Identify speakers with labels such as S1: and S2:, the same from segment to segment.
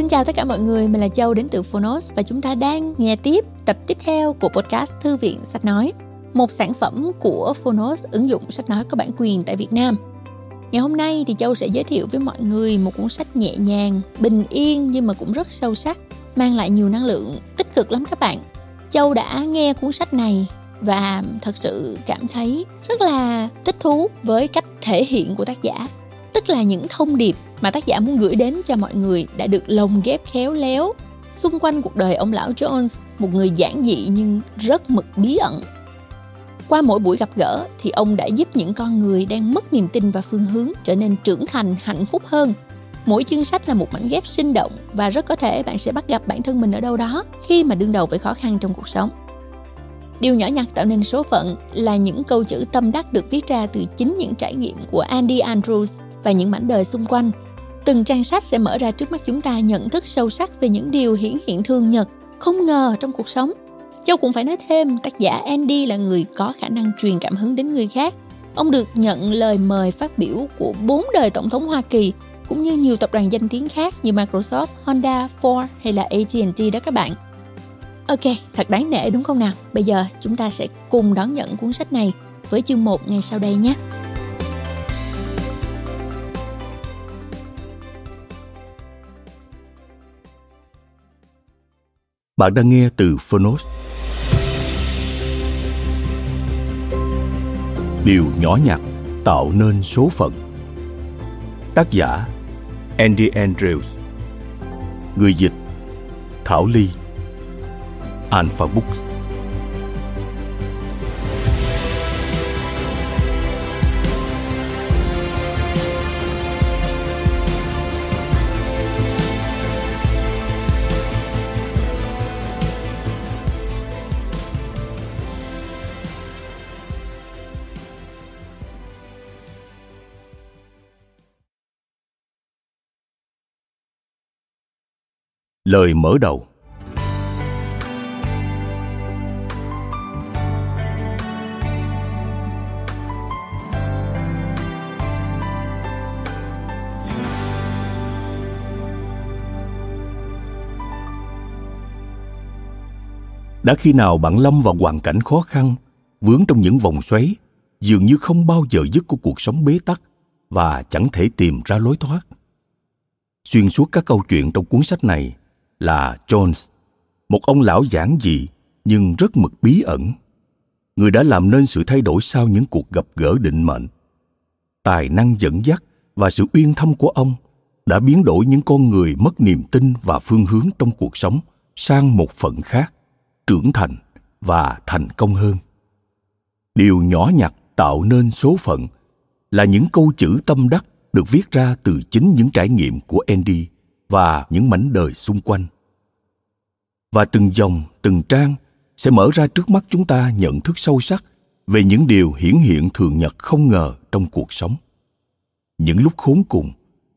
S1: Xin chào tất cả mọi người, mình là Châu đến từ Phonos và chúng ta đang nghe tiếp tập tiếp theo của podcast Thư viện Sách Nói, một sản phẩm của Phonos ứng dụng sách nói có bản quyền tại Việt Nam. Ngày hôm nay thì Châu sẽ giới thiệu với mọi người một cuốn sách nhẹ nhàng, bình yên nhưng mà cũng rất sâu sắc, mang lại nhiều năng lượng tích cực lắm các bạn. Châu đã nghe cuốn sách này và thật sự cảm thấy rất là thích thú với cách thể hiện của tác giả tức là những thông điệp mà tác giả muốn gửi đến cho mọi người đã được lồng ghép khéo léo xung quanh cuộc đời ông lão Jones, một người giản dị nhưng rất mực bí ẩn. Qua mỗi buổi gặp gỡ thì ông đã giúp những con người đang mất niềm tin và phương hướng trở nên trưởng thành, hạnh phúc hơn. Mỗi chương sách là một mảnh ghép sinh động và rất có thể bạn sẽ bắt gặp bản thân mình ở đâu đó khi mà đương đầu với khó khăn trong cuộc sống. Điều nhỏ nhặt tạo nên số phận là những câu chữ tâm đắc được viết ra từ chính những trải nghiệm của Andy Andrews và những mảnh đời xung quanh. Từng trang sách sẽ mở ra trước mắt chúng ta nhận thức sâu sắc về những điều hiển hiện thường nhật, không ngờ trong cuộc sống. Châu cũng phải nói thêm, tác giả Andy là người có khả năng truyền cảm hứng đến người khác. Ông được nhận lời mời phát biểu của bốn đời tổng thống Hoa Kỳ cũng như nhiều tập đoàn danh tiếng khác như Microsoft, Honda, Ford hay là AT&T đó các bạn. Ok, thật đáng nể đúng không nào? Bây giờ chúng ta sẽ cùng đón nhận cuốn sách này với chương 1 ngay sau đây nhé.
S2: Bạn đang nghe từ Phonos. Điều nhỏ nhặt tạo nên số phận. Tác giả, Andy Andrews Người dịch, Thảo Ly Alpha Books Lời mở đầu. Đã khi nào bạn lâm vào hoàn cảnh khó khăn, vướng trong những vòng xoáy, dường như không bao giờ dứt của cuộc sống bế tắc và chẳng thể tìm ra lối thoát? Xuyên suốt các câu chuyện trong cuốn sách này là Jones, một ông lão giản dị nhưng rất mực bí ẩn. Người đã làm nên sự thay đổi sau những cuộc gặp gỡ định mệnh. Tài năng dẫn dắt và sự uyên thâm của ông đã biến đổi những con người mất niềm tin và phương hướng trong cuộc sống sang một phận khác, trưởng thành và thành công hơn. Điều nhỏ nhặt tạo nên số phận là những câu chữ tâm đắc được viết ra từ chính những trải nghiệm của Andy và những mảnh đời xung quanh. Và từng dòng, từng trang sẽ mở ra trước mắt chúng ta nhận thức sâu sắc về những điều hiển hiện thường nhật không ngờ trong cuộc sống. Những lúc khốn cùng,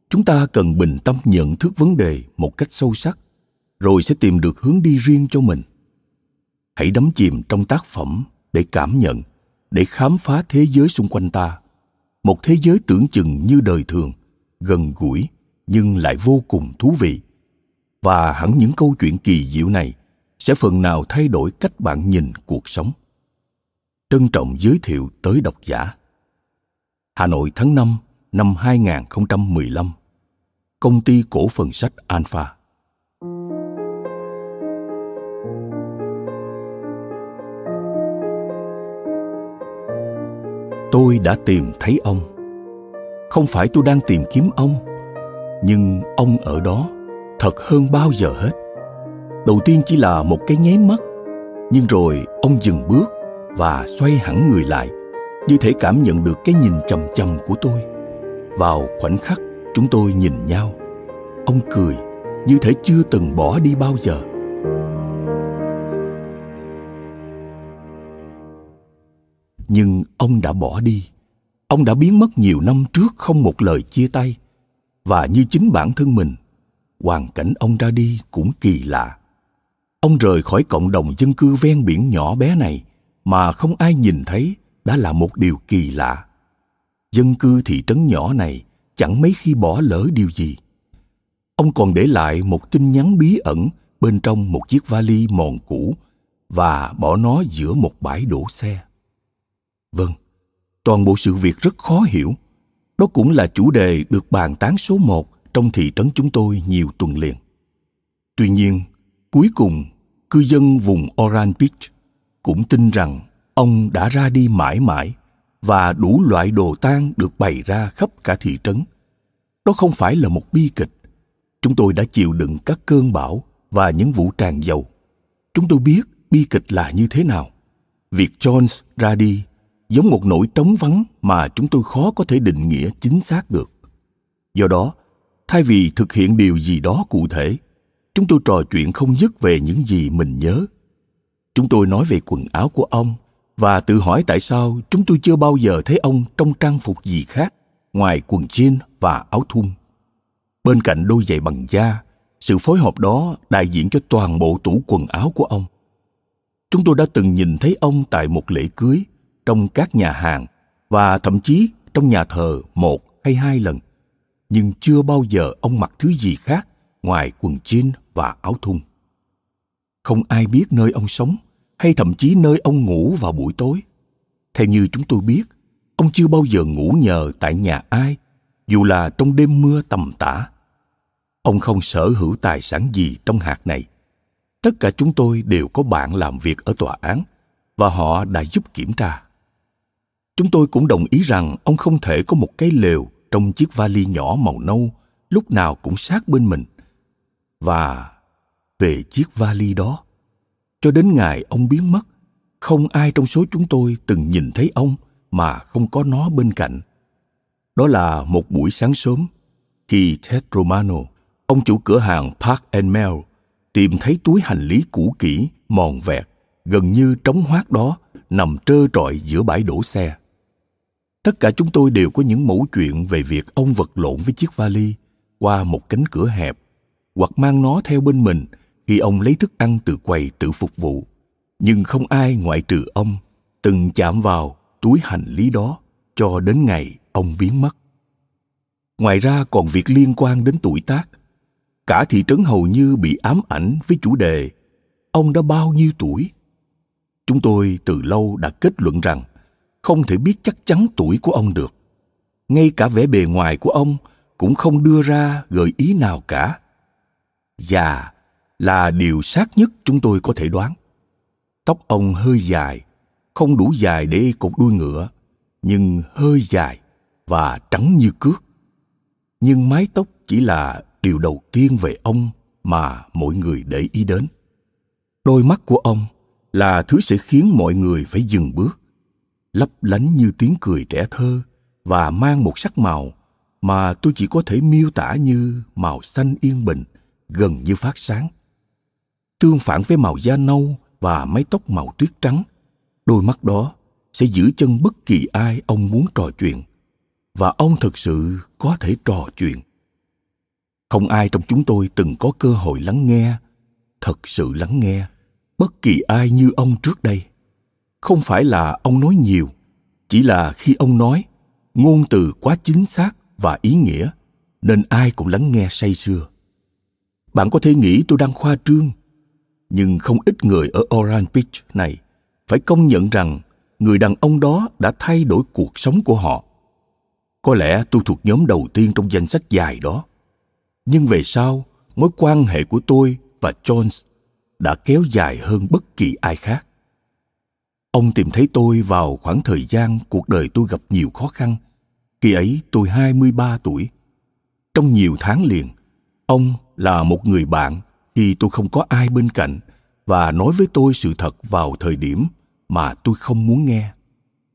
S2: chúng ta cần bình tâm nhận thức vấn đề một cách sâu sắc, rồi sẽ tìm được hướng đi riêng cho mình. Hãy đắm chìm trong tác phẩm để cảm nhận, để khám phá thế giới xung quanh ta, một thế giới tưởng chừng như đời thường, gần gũi nhưng lại vô cùng thú vị và hẳn những câu chuyện kỳ diệu này sẽ phần nào thay đổi cách bạn nhìn cuộc sống. Trân trọng giới thiệu tới độc giả. Hà Nội tháng 5 năm 2015 Công ty cổ phần sách Alpha Tôi đã tìm thấy ông. Không phải tôi đang tìm kiếm ông, nhưng ông ở đó thật hơn bao giờ hết. Đầu tiên chỉ là một cái nháy mắt, nhưng rồi ông dừng bước và xoay hẳn người lại, như thể cảm nhận được cái nhìn chầm chầm của tôi. Vào khoảnh khắc, chúng tôi nhìn nhau. Ông cười như thể chưa từng bỏ đi bao giờ. Nhưng ông đã bỏ đi. Ông đã biến mất nhiều năm trước không một lời chia tay và như chính bản thân mình hoàn cảnh ông ra đi cũng kỳ lạ ông rời khỏi cộng đồng dân cư ven biển nhỏ bé này mà không ai nhìn thấy đã là một điều kỳ lạ dân cư thị trấn nhỏ này chẳng mấy khi bỏ lỡ điều gì ông còn để lại một tin nhắn bí ẩn bên trong một chiếc vali mòn cũ và bỏ nó giữa một bãi đổ xe. Vâng, toàn bộ sự việc rất khó hiểu. Đó cũng là chủ đề được bàn tán số một trong thị trấn chúng tôi nhiều tuần liền. Tuy nhiên, cuối cùng, cư dân vùng Orange Beach cũng tin rằng ông đã ra đi mãi mãi và đủ loại đồ tang được bày ra khắp cả thị trấn. Đó không phải là một bi kịch. Chúng tôi đã chịu đựng các cơn bão và những vụ tràn dầu. Chúng tôi biết bi kịch là như thế nào. Việc Jones ra đi giống một nỗi trống vắng mà chúng tôi khó có thể định nghĩa chính xác được. Do đó, thay vì thực hiện điều gì đó cụ thể, chúng tôi trò chuyện không dứt về những gì mình nhớ. Chúng tôi nói về quần áo của ông và tự hỏi tại sao chúng tôi chưa bao giờ thấy ông trong trang phục gì khác ngoài quần jean và áo thun. Bên cạnh đôi giày bằng da, sự phối hợp đó đại diện cho toàn bộ tủ quần áo của ông. Chúng tôi đã từng nhìn thấy ông tại một lễ cưới, trong các nhà hàng và thậm chí trong nhà thờ một hay hai lần. Nhưng chưa bao giờ ông mặc thứ gì khác ngoài quần jean và áo thun. Không ai biết nơi ông sống hay thậm chí nơi ông ngủ vào buổi tối. Theo như chúng tôi biết, ông chưa bao giờ ngủ nhờ tại nhà ai, dù là trong đêm mưa tầm tã. Ông không sở hữu tài sản gì trong hạt này. Tất cả chúng tôi đều có bạn làm việc ở tòa án và họ đã giúp kiểm tra. Chúng tôi cũng đồng ý rằng ông không thể có một cái lều trong chiếc vali nhỏ màu nâu lúc nào cũng sát bên mình. Và về chiếc vali đó, cho đến ngày ông biến mất, không ai trong số chúng tôi từng nhìn thấy ông mà không có nó bên cạnh. Đó là một buổi sáng sớm, khi Ted Romano, ông chủ cửa hàng Park and Mel, tìm thấy túi hành lý cũ kỹ, mòn vẹt, gần như trống hoác đó nằm trơ trọi giữa bãi đổ xe. Tất cả chúng tôi đều có những mẫu chuyện về việc ông vật lộn với chiếc vali qua một cánh cửa hẹp, hoặc mang nó theo bên mình khi ông lấy thức ăn từ quầy tự phục vụ. Nhưng không ai ngoại trừ ông từng chạm vào túi hành lý đó cho đến ngày ông biến mất. Ngoài ra còn việc liên quan đến tuổi tác. Cả thị trấn hầu như bị ám ảnh với chủ đề, ông đã bao nhiêu tuổi. Chúng tôi từ lâu đã kết luận rằng không thể biết chắc chắn tuổi của ông được. Ngay cả vẻ bề ngoài của ông cũng không đưa ra gợi ý nào cả. Già là điều sát nhất chúng tôi có thể đoán. Tóc ông hơi dài, không đủ dài để cột đuôi ngựa, nhưng hơi dài và trắng như cước. Nhưng mái tóc chỉ là điều đầu tiên về ông mà mọi người để ý đến. Đôi mắt của ông là thứ sẽ khiến mọi người phải dừng bước lấp lánh như tiếng cười trẻ thơ và mang một sắc màu mà tôi chỉ có thể miêu tả như màu xanh yên bình, gần như phát sáng. Tương phản với màu da nâu và mái tóc màu tuyết trắng, đôi mắt đó sẽ giữ chân bất kỳ ai ông muốn trò chuyện và ông thực sự có thể trò chuyện. Không ai trong chúng tôi từng có cơ hội lắng nghe, thật sự lắng nghe bất kỳ ai như ông trước đây không phải là ông nói nhiều, chỉ là khi ông nói, ngôn từ quá chính xác và ý nghĩa, nên ai cũng lắng nghe say sưa. Bạn có thể nghĩ tôi đang khoa trương, nhưng không ít người ở orange beach này phải công nhận rằng người đàn ông đó đã thay đổi cuộc sống của họ. Có lẽ tôi thuộc nhóm đầu tiên trong danh sách dài đó. Nhưng về sau, mối quan hệ của tôi và jones đã kéo dài hơn bất kỳ ai khác. Ông tìm thấy tôi vào khoảng thời gian cuộc đời tôi gặp nhiều khó khăn. Khi ấy tôi 23 tuổi. Trong nhiều tháng liền, ông là một người bạn khi tôi không có ai bên cạnh và nói với tôi sự thật vào thời điểm mà tôi không muốn nghe.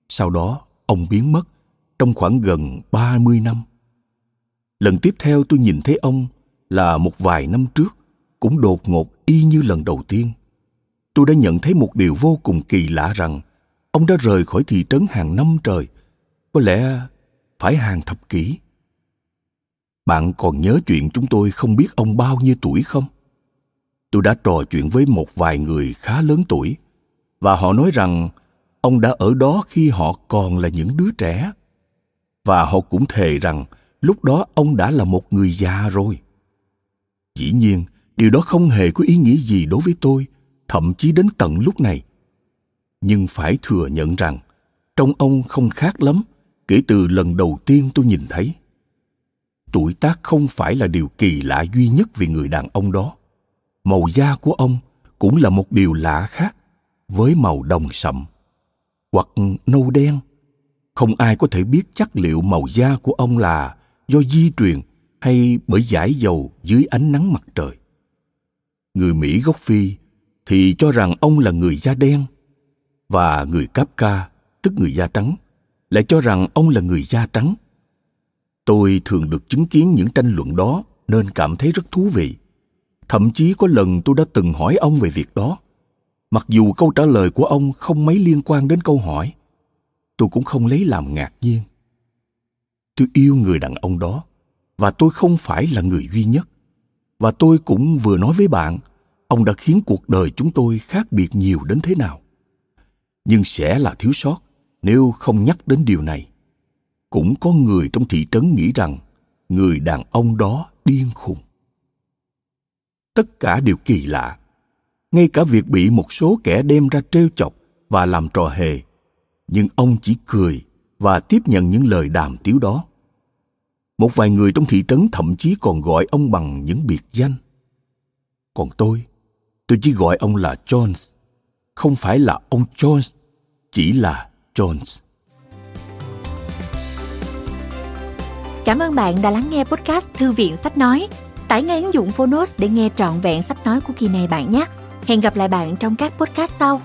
S2: Sau đó, ông biến mất trong khoảng gần 30 năm. Lần tiếp theo tôi nhìn thấy ông là một vài năm trước, cũng đột ngột y như lần đầu tiên tôi đã nhận thấy một điều vô cùng kỳ lạ rằng ông đã rời khỏi thị trấn hàng năm trời. Có lẽ phải hàng thập kỷ. Bạn còn nhớ chuyện chúng tôi không biết ông bao nhiêu tuổi không? Tôi đã trò chuyện với một vài người khá lớn tuổi và họ nói rằng ông đã ở đó khi họ còn là những đứa trẻ. Và họ cũng thề rằng lúc đó ông đã là một người già rồi. Dĩ nhiên, điều đó không hề có ý nghĩa gì đối với tôi, thậm chí đến tận lúc này. Nhưng phải thừa nhận rằng, trong ông không khác lắm kể từ lần đầu tiên tôi nhìn thấy. Tuổi tác không phải là điều kỳ lạ duy nhất về người đàn ông đó. Màu da của ông cũng là một điều lạ khác với màu đồng sậm hoặc nâu đen không ai có thể biết chắc liệu màu da của ông là do di truyền hay bởi giải dầu dưới ánh nắng mặt trời người mỹ gốc phi thì cho rằng ông là người da đen. Và người cáp ca, tức người da trắng, lại cho rằng ông là người da trắng. Tôi thường được chứng kiến những tranh luận đó nên cảm thấy rất thú vị. Thậm chí có lần tôi đã từng hỏi ông về việc đó. Mặc dù câu trả lời của ông không mấy liên quan đến câu hỏi, tôi cũng không lấy làm ngạc nhiên. Tôi yêu người đàn ông đó, và tôi không phải là người duy nhất. Và tôi cũng vừa nói với bạn ông đã khiến cuộc đời chúng tôi khác biệt nhiều đến thế nào. Nhưng sẽ là thiếu sót nếu không nhắc đến điều này. Cũng có người trong thị trấn nghĩ rằng người đàn ông đó điên khùng. Tất cả đều kỳ lạ. Ngay cả việc bị một số kẻ đem ra trêu chọc và làm trò hề, nhưng ông chỉ cười và tiếp nhận những lời đàm tiếu đó. Một vài người trong thị trấn thậm chí còn gọi ông bằng những biệt danh. Còn tôi tôi chỉ gọi ông là jones, không phải là ông jones, chỉ là jones
S1: Cảm ơn bạn đã lắng nghe podcast Thư viện Sách Nói. Tải ngay ứng dụng Phonos để nghe trọn vẹn sách nói của kỳ này bạn nhé. Hẹn gặp lại bạn trong các podcast sau.